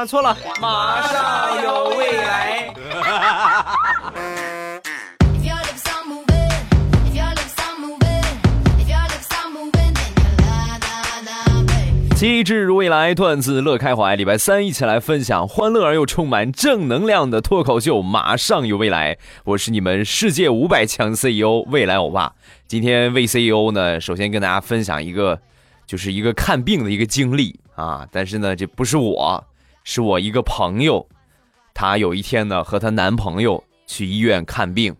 啊，错了，马上有未来。机智如未来，段子乐开怀。礼拜三一起来分享欢乐而又充满正能量的脱口秀。马上有未来，我是你们世界五百强 CEO 未来欧巴。今天为 CEO 呢，首先跟大家分享一个，就是一个看病的一个经历啊。但是呢，这不是我，是我一个朋友。她有一天呢，和她男朋友去医院看病。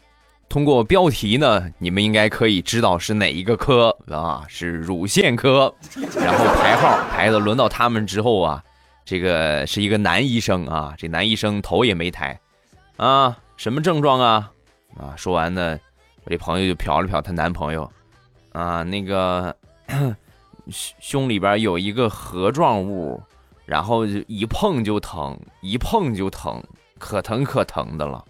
通过标题呢，你们应该可以知道是哪一个科啊？是乳腺科。然后排号排的轮到他们之后啊，这个是一个男医生啊，这男医生头也没抬，啊，什么症状啊？啊，说完呢，我这朋友就瞟了瞟她男朋友，啊，那个 胸胸里边有一个核状物，然后就一碰就疼，一碰就疼，可疼可疼的了。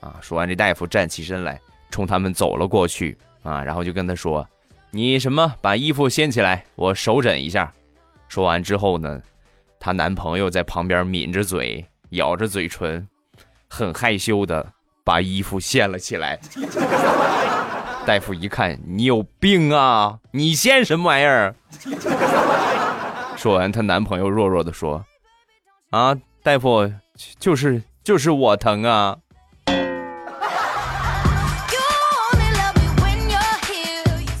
啊，说完这大夫站起身来。冲他们走了过去啊，然后就跟他说：“你什么把衣服掀起来，我手诊一下。”说完之后呢，她男朋友在旁边抿着嘴，咬着嘴唇，很害羞的把衣服掀了起来。大夫一看，你有病啊！你掀什么玩意儿？说完，她男朋友弱弱的说：“啊，大夫，就是就是我疼啊。”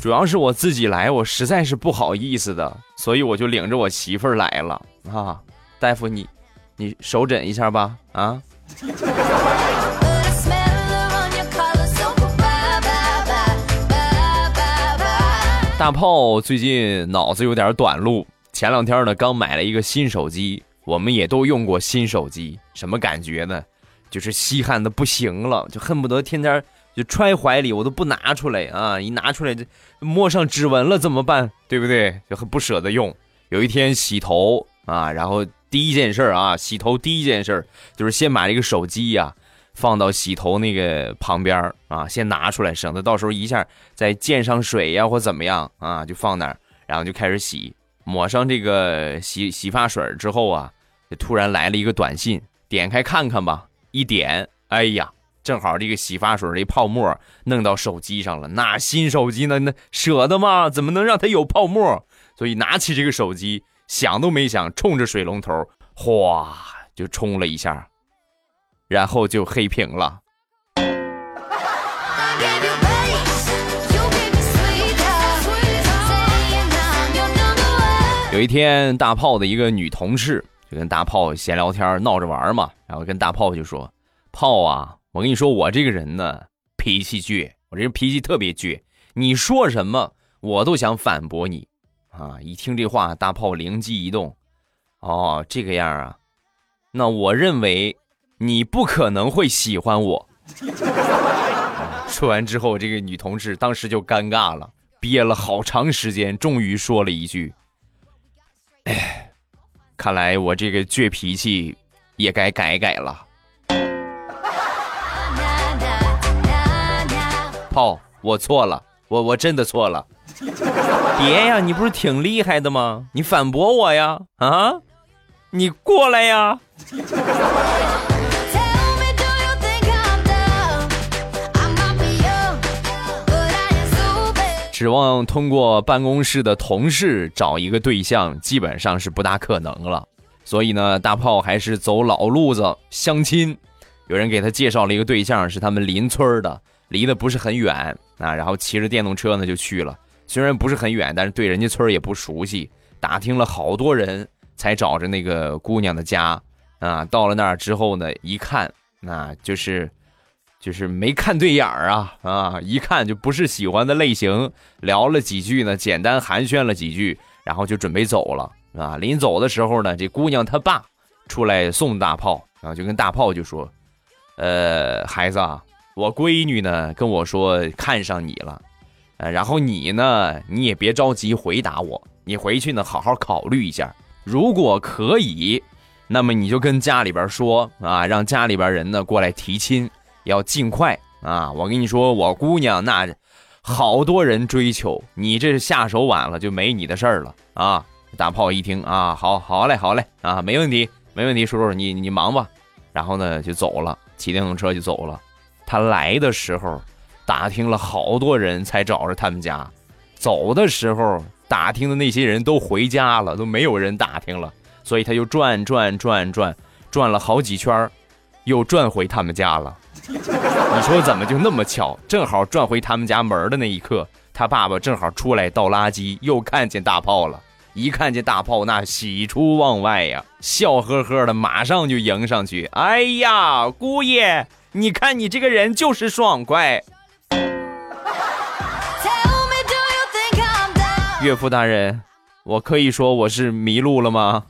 主要是我自己来，我实在是不好意思的，所以我就领着我媳妇儿来了啊！大夫，你你手诊一下吧啊！大炮最近脑子有点短路，前两天呢刚买了一个新手机，我们也都用过新手机，什么感觉呢？就是稀罕的不行了，就恨不得天天。就揣怀里，我都不拿出来啊！一拿出来，就摸上指纹了怎么办？对不对？就很不舍得用。有一天洗头啊，然后第一件事啊，洗头第一件事就是先把这个手机呀放到洗头那个旁边啊，先拿出来，省得到时候一下再溅上水呀或怎么样啊，就放那儿，然后就开始洗。抹上这个洗洗发水之后啊，就突然来了一个短信，点开看看吧，一点，哎呀！正好这个洗发水这泡沫弄到手机上了，那新手机呢？那舍得吗？怎么能让它有泡沫？所以拿起这个手机，想都没想，冲着水龙头哗就冲了一下，然后就黑屏了。有一天，大炮的一个女同事就跟大炮闲聊天，闹着玩嘛，然后跟大炮就说：“炮啊。”我跟你说，我这个人呢，脾气倔，我这人脾气特别倔。你说什么，我都想反驳你，啊！一听这话，大炮灵机一动，哦，这个样啊，那我认为你不可能会喜欢我。说完之后，这个女同事当时就尴尬了，憋了好长时间，终于说了一句：“哎，看来我这个倔脾气也该改改了。”炮，我错了，我我真的错了。别呀，你不是挺厉害的吗？你反驳我呀，啊，你过来呀。指望通过办公室的同事找一个对象，基本上是不大可能了。所以呢，大炮还是走老路子相亲。有人给他介绍了一个对象，是他们邻村的。离得不是很远啊，然后骑着电动车呢就去了。虽然不是很远，但是对人家村也不熟悉，打听了好多人才找着那个姑娘的家啊。到了那儿之后呢，一看，那就是就是没看对眼儿啊啊！一看就不是喜欢的类型。聊了几句呢，简单寒暄了几句，然后就准备走了啊。临走的时候呢，这姑娘她爸出来送大炮，然后就跟大炮就说：“呃，孩子啊。”我闺女呢跟我说看上你了，呃，然后你呢，你也别着急回答我，你回去呢好好考虑一下，如果可以，那么你就跟家里边说啊，让家里边人呢过来提亲，要尽快啊！我跟你说，我姑娘那好多人追求，你这是下手晚了就没你的事儿了啊！大炮一听啊，好好嘞，好嘞啊，没问题，没问题，叔叔，你你忙吧。然后呢，就走了，骑电动车就走了。他来的时候，打听了好多人才找着他们家；走的时候，打听的那些人都回家了，都没有人打听了。所以他就转转转转，转了好几圈又转回他们家了。你说怎么就那么巧？正好转回他们家门的那一刻，他爸爸正好出来倒垃圾，又看见大炮了。一看见大炮，那喜出望外呀，笑呵呵的，马上就迎上去。哎呀，姑爷，你看你这个人就是爽快。岳父大人，我可以说我是迷路了吗？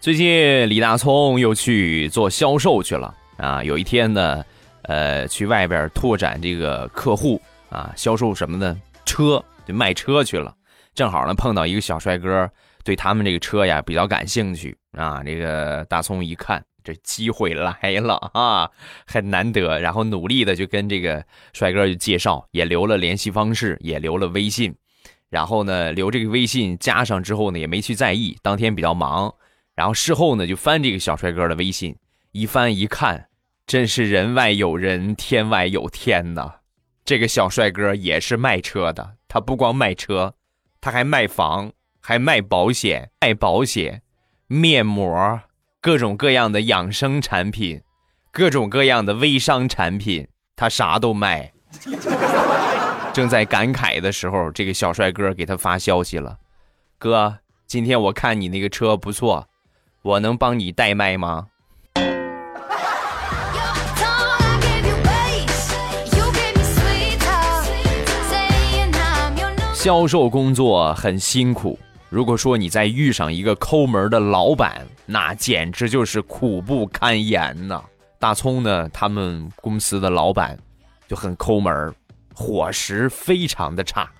最近李大聪又去做销售去了啊！有一天呢，呃，去外边拓展这个客户啊，销售什么呢？车就卖车去了。正好呢碰到一个小帅哥，对他们这个车呀比较感兴趣啊。这个大聪一看，这机会来了啊，很难得。然后努力的就跟这个帅哥就介绍，也留了联系方式，也留了微信。然后呢，留这个微信加上之后呢，也没去在意，当天比较忙。然后事后呢，就翻这个小帅哥的微信，一翻一看，真是人外有人，天外有天呐！这个小帅哥也是卖车的，他不光卖车，他还卖房，还卖保险，卖保险、面膜，各种各样的养生产品，各种各样的微商产品，他啥都卖。正在感慨的时候，这个小帅哥给他发消息了：“哥，今天我看你那个车不错。”我能帮你代卖吗？销售工作很辛苦。如果说你再遇上一个抠门的老板，那简直就是苦不堪言呐。大葱呢，他们公司的老板就很抠门，伙食非常的差。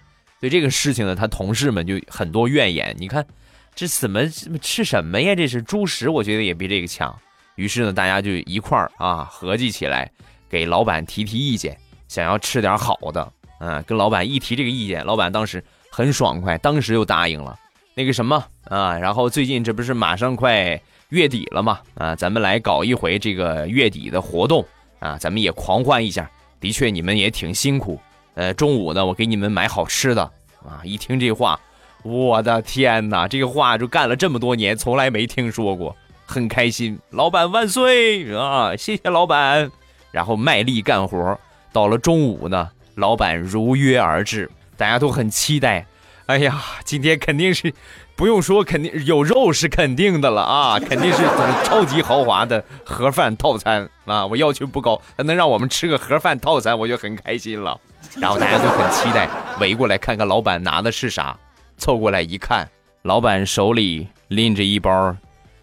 对这个事情呢，他同事们就很多怨言。你看。这怎么吃什么呀？这是猪食，我觉得也比这个强。于是呢，大家就一块儿啊合计起来，给老板提提意见，想要吃点好的。嗯，跟老板一提这个意见，老板当时很爽快，当时就答应了。那个什么啊，然后最近这不是马上快月底了嘛？啊，咱们来搞一回这个月底的活动啊，咱们也狂欢一下。的确，你们也挺辛苦。呃，中午呢，我给你们买好吃的啊。一听这话。我的天哪，这个话就干了这么多年，从来没听说过，很开心。老板万岁啊！谢谢老板。然后卖力干活，到了中午呢，老板如约而至，大家都很期待。哎呀，今天肯定是不用说，肯定有肉是肯定的了啊，肯定是超级豪华的盒饭套餐啊！我要求不高，能让我们吃个盒饭套餐，我就很开心了。然后大家都很期待，围过来看看老板拿的是啥。凑过来一看，老板手里拎着一包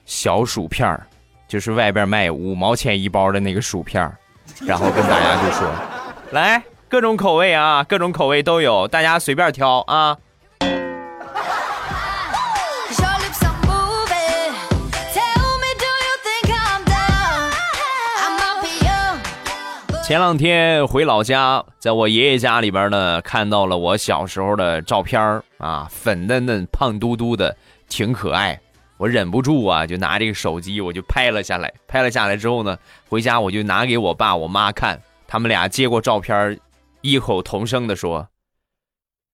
小薯片儿，就是外边卖五毛钱一包的那个薯片儿，然后跟大家就说：“ 来，各种口味啊，各种口味都有，大家随便挑啊。”前两天回老家，在我爷爷家里边呢，看到了我小时候的照片啊，粉嫩嫩、胖嘟嘟的，挺可爱。我忍不住啊，就拿这个手机，我就拍了下来。拍了下来之后呢，回家我就拿给我爸我妈看，他们俩接过照片，异口同声的说：“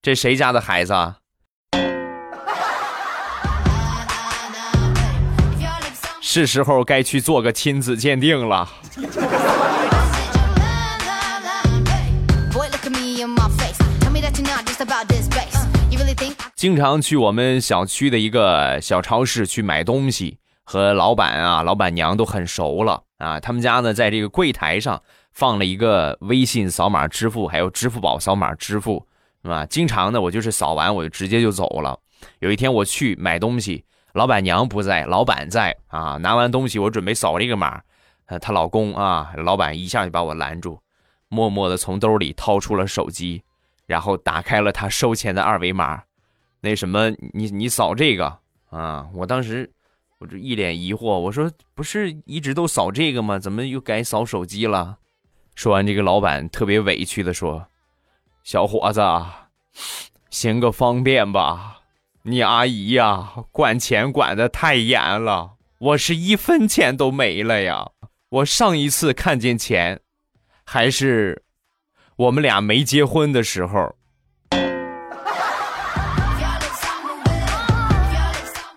这谁家的孩子？”啊？”是时候该去做个亲子鉴定了。经常去我们小区的一个小超市去买东西，和老板啊、老板娘都很熟了啊。他们家呢，在这个柜台上放了一个微信扫码支付，还有支付宝扫码支付，是吧？经常呢，我就是扫完我就直接就走了。有一天我去买东西，老板娘不在，老板在啊。拿完东西，我准备扫这个码，她老公啊，老板一下就把我拦住，默默的从兜里掏出了手机。然后打开了他收钱的二维码，那什么，你你扫这个啊？我当时我就一脸疑惑，我说不是一直都扫这个吗？怎么又改扫手机了？说完，这个老板特别委屈的说：“小伙子，行个方便吧，你阿姨呀，管钱管的太严了，我是一分钱都没了呀。我上一次看见钱，还是我们俩没结婚的时候。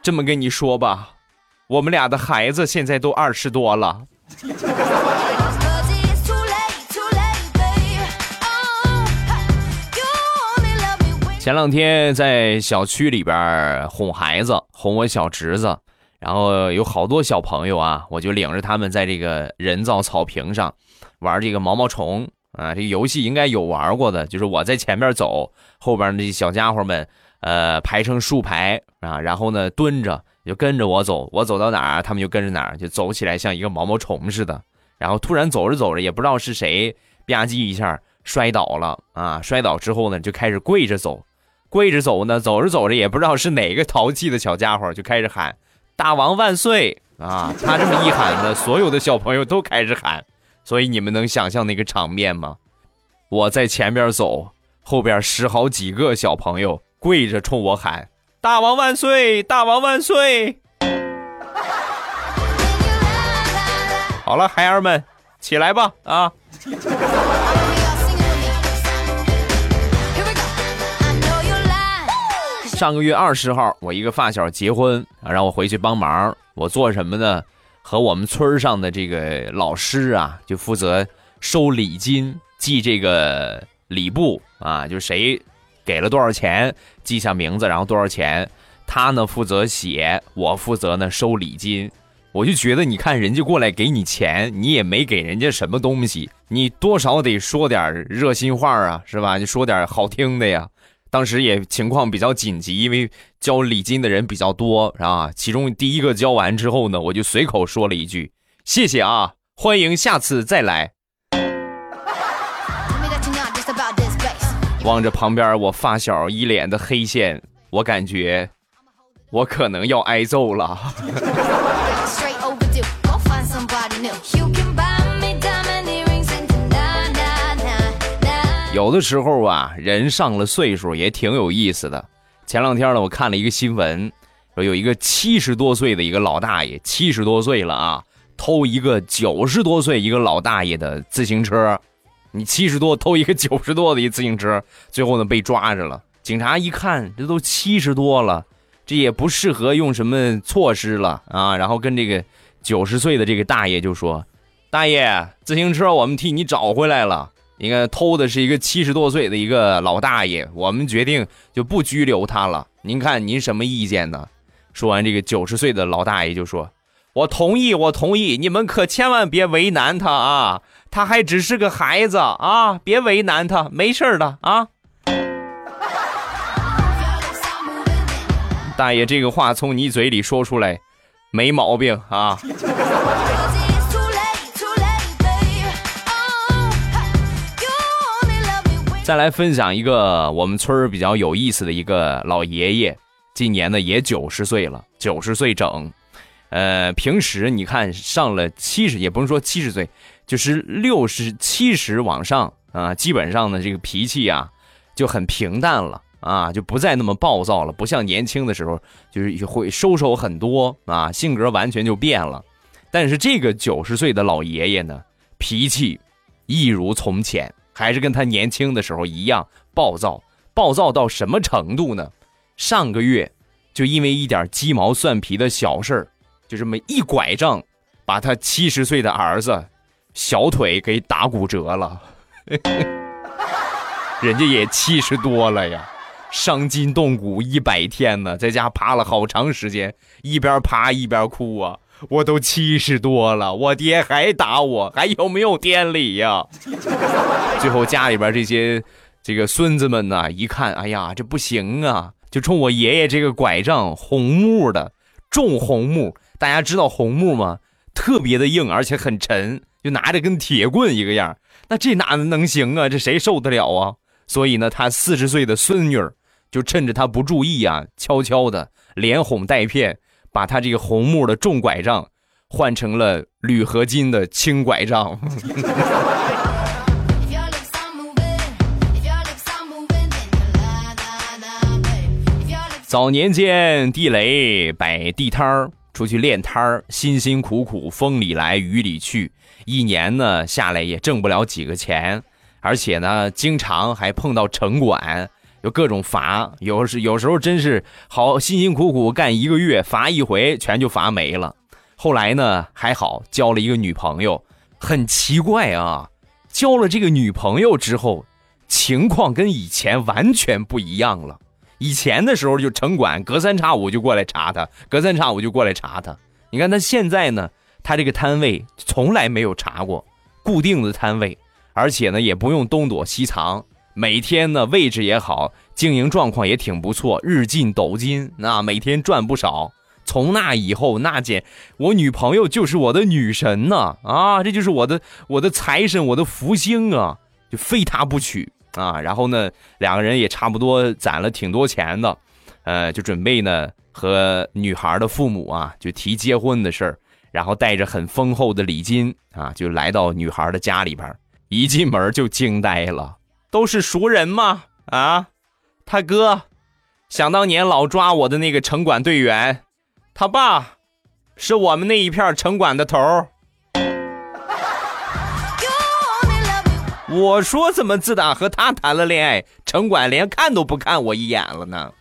这么跟你说吧，我们俩的孩子现在都二十多了。前两天在小区里边哄孩子，哄我小侄子，然后有好多小朋友啊，我就领着他们在这个人造草坪上玩这个毛毛虫啊，这个游戏应该有玩过的，就是我在前面走，后边那些小家伙们呃排成竖排啊，然后呢蹲着就跟着我走，我走到哪儿他们就跟着哪儿，就走起来像一个毛毛虫似的。然后突然走着走着，也不知道是谁吧唧一下摔倒了啊，摔倒之后呢就开始跪着走。跪着走呢，走着走着也不知道是哪个淘气的小家伙就开始喊“大王万岁”啊！他这么一喊呢，所有的小朋友都开始喊，所以你们能想象那个场面吗？我在前边走，后边十好几个小朋友跪着冲我喊“大王万岁，大王万岁”。好了，孩儿们，起来吧啊！上个月二十号，我一个发小结婚，让我回去帮忙。我做什么呢？和我们村上的这个老师啊，就负责收礼金、记这个礼部啊，就谁给了多少钱，记下名字，然后多少钱。他呢负责写，我负责呢收礼金。我就觉得，你看人家过来给你钱，你也没给人家什么东西，你多少得说点热心话啊，是吧？你说点好听的呀。当时也情况比较紧急，因为交礼金的人比较多啊。其中第一个交完之后呢，我就随口说了一句：“谢谢啊，欢迎下次再来。”望着旁边我发小一脸的黑线，我感觉我可能要挨揍了。有的时候啊，人上了岁数也挺有意思的。前两天呢，我看了一个新闻，说有一个七十多岁的一个老大爷，七十多岁了啊，偷一个九十多岁一个老大爷的自行车。你七十多偷一个 九十多的一自行车，最后呢被抓着了。警察一看，这都七十多了，这也不适合用什么措施了啊。然后跟这个九十岁的这个大爷就说：“大爷，自行车我们替你找回来了。”应该偷的是一个七十多岁的一个老大爷，我们决定就不拘留他了。您看您什么意见呢？说完，这个九十岁的老大爷就说：“我同意，我同意，你们可千万别为难他啊，他还只是个孩子啊，别为难他，没事的啊。”大爷，这个话从你嘴里说出来，没毛病啊。再来分享一个我们村儿比较有意思的一个老爷爷，今年呢也九十岁了，九十岁整。呃，平时你看上了七十，也不是说七十岁，就是六十七十往上啊，基本上呢这个脾气啊就很平淡了啊，就不再那么暴躁了，不像年轻的时候就是会收手很多啊，性格完全就变了。但是这个九十岁的老爷爷呢，脾气一如从前。还是跟他年轻的时候一样暴躁，暴躁到什么程度呢？上个月就因为一点鸡毛蒜皮的小事儿，就这么一拐杖，把他七十岁的儿子小腿给打骨折了。人家也七十多了呀，伤筋动骨一百天呢，在家趴了好长时间，一边趴一边哭啊。我都七十多了，我爹还打我，还有没有天理呀？最后家里边这些这个孙子们呢，一看，哎呀，这不行啊，就冲我爷爷这个拐杖，红木的，重红木，大家知道红木吗？特别的硬，而且很沉，就拿着跟铁棍一个样。那这哪能行啊？这谁受得了啊？所以呢，他四十岁的孙女就趁着他不注意啊，悄悄的连哄带骗。把他这个红木的重拐杖换成了铝合金的轻拐杖。早年间，地雷摆地摊儿，出去练摊儿，辛辛苦苦，风里来雨里去，一年呢下来也挣不了几个钱，而且呢，经常还碰到城管，各种罚，有时有时候真是好辛辛苦苦干一个月，罚一回全就罚没了。后来呢，还好交了一个女朋友，很奇怪啊，交了这个女朋友之后，情况跟以前完全不一样了。以前的时候就城管隔三差五就过来查他，隔三差五就过来查他。你看他现在呢，他这个摊位从来没有查过，固定的摊位，而且呢也不用东躲西藏，每天呢位置也好，经营状况也挺不错，日进斗金，那每天赚不少。从那以后，那姐，我女朋友就是我的女神呐，啊，这就是我的我的财神，我的福星啊，就非她不娶。啊，然后呢，两个人也差不多攒了挺多钱的，呃，就准备呢和女孩的父母啊就提结婚的事儿，然后带着很丰厚的礼金啊，就来到女孩的家里边，一进门就惊呆了，都是熟人吗？啊，他哥，想当年老抓我的那个城管队员，他爸，是我们那一片城管的头。我说怎么自打和他谈了恋爱，城管连看都不看我一眼了呢？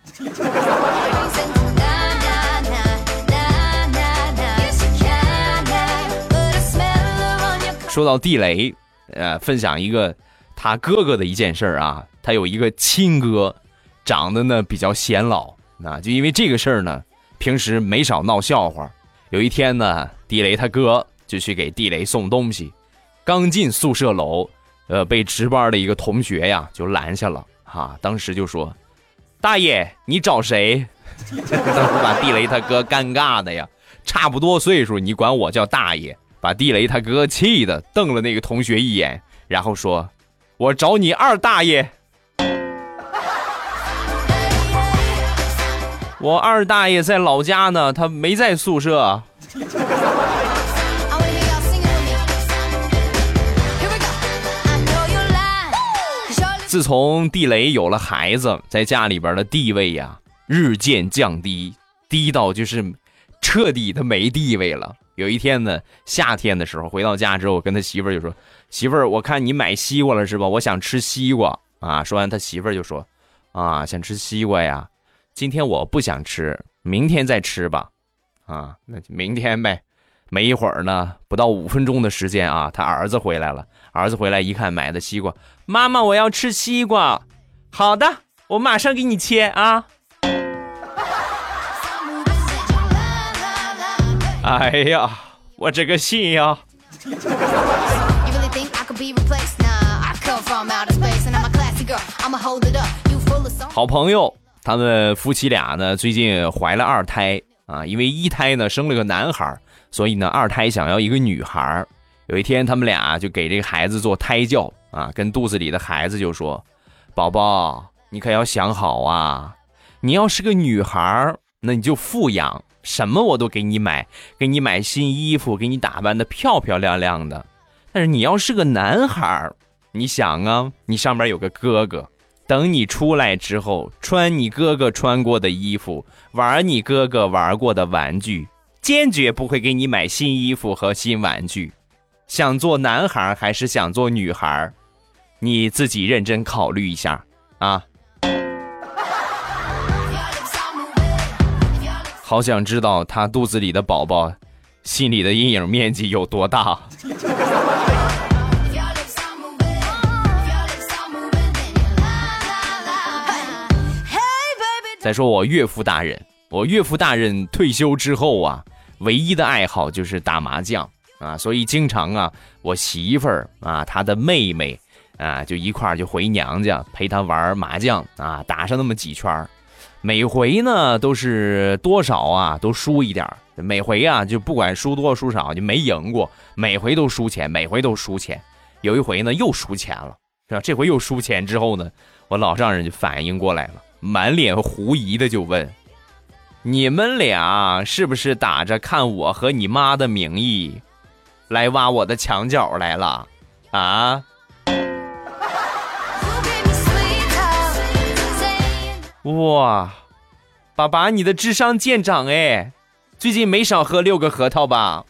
说到地雷，呃，分享一个他哥哥的一件事儿啊，他有一个亲哥，长得呢比较显老，那就因为这个事儿呢，平时没少闹笑话。有一天呢，地雷他哥就去给地雷送东西，刚进宿舍楼。呃，被值班的一个同学呀就拦下了，哈，当时就说：“大爷，你找谁？”当时把地雷他哥尴尬的呀，差不多岁数，你管我叫大爷，把地雷他哥气的瞪了那个同学一眼，然后说：“我找你二大爷。”我二大爷在老家呢，他没在宿舍。自从地雷有了孩子，在家里边的地位呀日渐降低，低到就是彻底的没地位了。有一天呢，夏天的时候回到家之后，跟他媳妇就说：“媳妇儿，我看你买西瓜了是吧？我想吃西瓜啊。”说完，他媳妇儿就说：“啊，想吃西瓜呀？今天我不想吃，明天再吃吧。啊，那就明天呗。”没一会儿呢，不到五分钟的时间啊，他儿子回来了。儿子回来一看，买的西瓜，妈妈，我要吃西瓜。好的，我马上给你切啊。哎呀，我这个心呀！好朋友，他们夫妻俩呢，最近怀了二胎啊，因为一胎呢生了个男孩。所以呢，二胎想要一个女孩有一天，他们俩就给这个孩子做胎教啊，跟肚子里的孩子就说：“宝宝，你可要想好啊！你要是个女孩那你就富养，什么我都给你买，给你买新衣服，给你打扮的漂漂亮亮的。但是你要是个男孩你想啊，你上边有个哥哥，等你出来之后，穿你哥哥穿过的衣服，玩你哥哥玩过的玩具。”坚决不会给你买新衣服和新玩具，想做男孩还是想做女孩，你自己认真考虑一下啊！好想知道他肚子里的宝宝心里的阴影面积有多大。再说我岳父大人，我岳父大人退休之后啊。唯一的爱好就是打麻将啊，所以经常啊，我媳妇儿啊，她的妹妹啊，就一块儿就回娘家陪他玩麻将啊，打上那么几圈儿每回呢都是多少啊，都输一点儿每回啊就不管输多输少就没赢过，每回都输钱，每回都输钱。有一回呢又输钱了，是吧？这回又输钱之后呢，我老丈人就反应过来了，满脸狐疑的就问。你们俩是不是打着看我和你妈的名义，来挖我的墙角来了？啊？哇！爸爸，你的智商见长哎，最近没少喝六个核桃吧？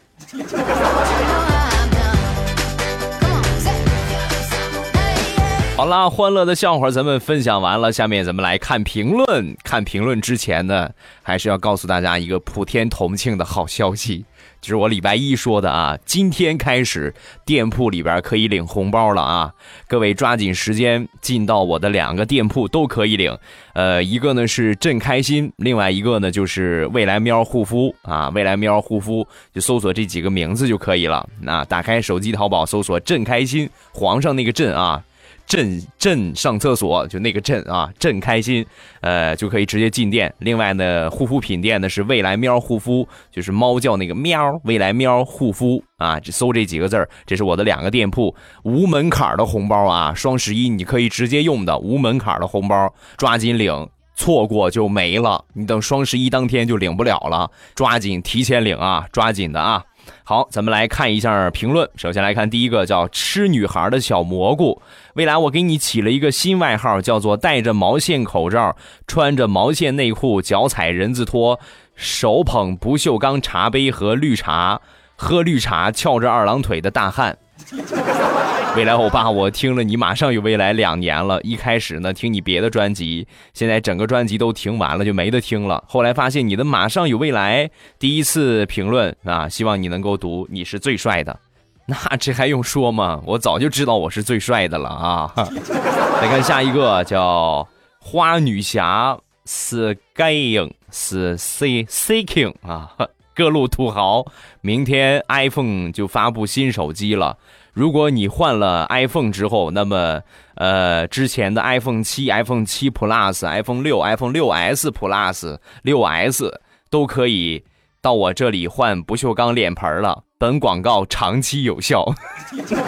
好啦，欢乐的笑话咱们分享完了，下面咱们来看评论。看评论之前呢，还是要告诉大家一个普天同庆的好消息，就是我礼拜一说的啊，今天开始店铺里边可以领红包了啊！各位抓紧时间进到我的两个店铺都可以领，呃，一个呢是朕开心，另外一个呢就是未来喵护肤啊，未来喵护肤就搜索这几个名字就可以了。那打开手机淘宝搜索朕开心，皇上那个朕啊。朕朕上厕所就那个朕啊，朕开心，呃，就可以直接进店。另外呢，护肤品店呢是未来喵护肤，就是猫叫那个喵，未来喵护肤啊，就搜这几个字儿，这是我的两个店铺，无门槛的红包啊，双十一你可以直接用的无门槛的红包，抓紧领，错过就没了，你等双十一当天就领不了了，抓紧提前领啊，抓紧的啊。好，咱们来看一下评论。首先来看第一个，叫吃女孩的小蘑菇。未来我给你起了一个新外号，叫做戴着毛线口罩、穿着毛线内裤、脚踩人字拖、手捧不锈钢茶杯和绿茶、喝绿茶、翘着二郎腿的大汉。未来欧巴，我听了你马上有未来两年了。一开始呢，听你别的专辑，现在整个专辑都听完了，就没得听了。后来发现你的马上有未来，第一次评论啊，希望你能够读，你是最帅的。那这还用说吗？我早就知道我是最帅的了啊！再看下一个，叫花女侠 Skying 是 C Seeking 啊，各路土豪，明天 iPhone 就发布新手机了。如果你换了 iPhone 之后，那么，呃，之前的 iPhone 七、iPhone 七 Plus、iPhone 六、iPhone 六 S Plus、六 S 都可以到我这里换不锈钢脸盆了。本广告长期有效，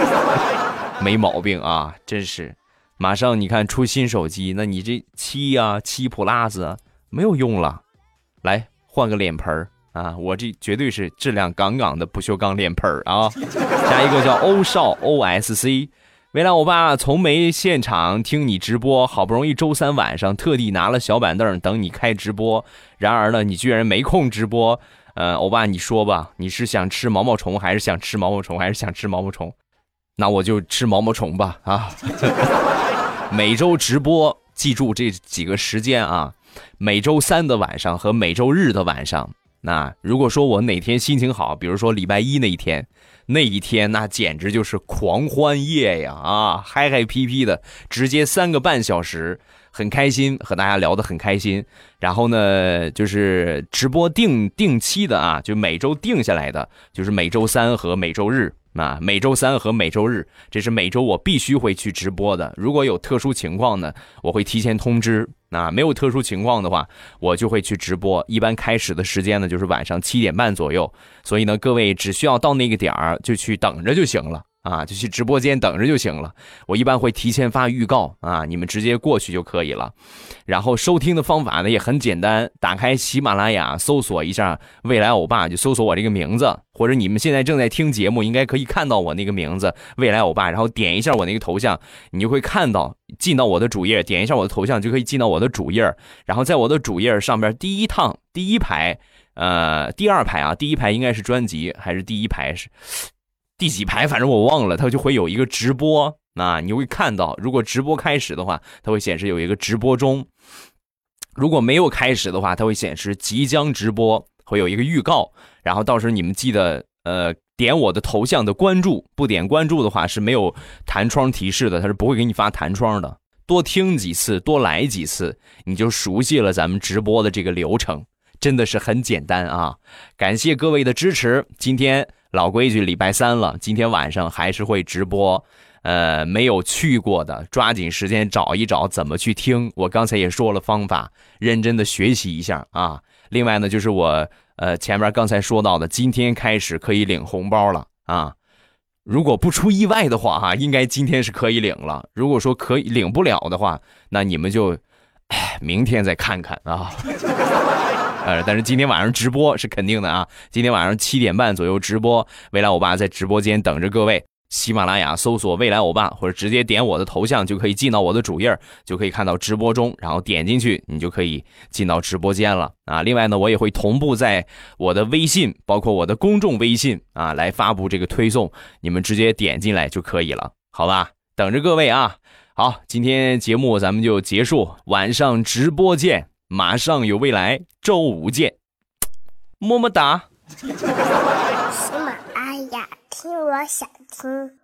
没毛病啊！真是，马上你看出新手机，那你这七呀、七 Plus 没有用了，来换个脸盆啊！我这绝对是质量杠杠的不锈钢脸盆儿啊！下一个叫欧少 O S C，未来我爸从没现场听你直播，好不容易周三晚上特地拿了小板凳等你开直播，然而呢，你居然没空直播。呃，欧巴你说吧，你是想吃毛毛虫，还是想吃毛毛虫，还是想吃毛毛虫？那我就吃毛毛虫吧啊！每周直播，记住这几个时间啊，每周三的晚上和每周日的晚上。那如果说我哪天心情好，比如说礼拜一那一天，那一天那简直就是狂欢夜呀啊，嗨嗨皮皮的，直接三个半小时，很开心，和大家聊得很开心。然后呢，就是直播定定期的啊，就每周定下来的，就是每周三和每周日。那，每周三和每周日，这是每周我必须会去直播的。如果有特殊情况呢，我会提前通知。那没有特殊情况的话，我就会去直播。一般开始的时间呢，就是晚上七点半左右。所以呢，各位只需要到那个点儿就去等着就行了。啊，就去直播间等着就行了。我一般会提前发预告啊，你们直接过去就可以了。然后收听的方法呢也很简单，打开喜马拉雅，搜索一下“未来欧巴”，就搜索我这个名字。或者你们现在正在听节目，应该可以看到我那个名字“未来欧巴”，然后点一下我那个头像，你就会看到进到我的主页。点一下我的头像就可以进到我的主页。然后在我的主页上边第一趟第一排，呃，第二排啊，第一排应该是专辑，还是第一排是？第几排，反正我忘了，它就会有一个直播啊，你会看到，如果直播开始的话，它会显示有一个直播中；如果没有开始的话，它会显示即将直播，会有一个预告。然后到时候你们记得，呃，点我的头像的关注，不点关注的话是没有弹窗提示的，它是不会给你发弹窗的。多听几次，多来几次，你就熟悉了咱们直播的这个流程，真的是很简单啊！感谢各位的支持，今天。老规矩，礼拜三了，今天晚上还是会直播。呃，没有去过的，抓紧时间找一找怎么去听。我刚才也说了方法，认真的学习一下啊。另外呢，就是我呃前面刚才说到的，今天开始可以领红包了啊。如果不出意外的话哈，应该今天是可以领了。如果说可以领不了的话，那你们就，哎，明天再看看啊。但是今天晚上直播是肯定的啊！今天晚上七点半左右直播，未来我爸在直播间等着各位。喜马拉雅搜索“未来欧巴”，或者直接点我的头像就可以进到我的主页，就可以看到直播中，然后点进去，你就可以进到直播间了啊。另外呢，我也会同步在我的微信，包括我的公众微信啊，来发布这个推送，你们直接点进来就可以了，好吧？等着各位啊！好，今天节目咱们就结束，晚上直播见，马上有未来，周五见，么么哒。喜马拉雅，听我想听。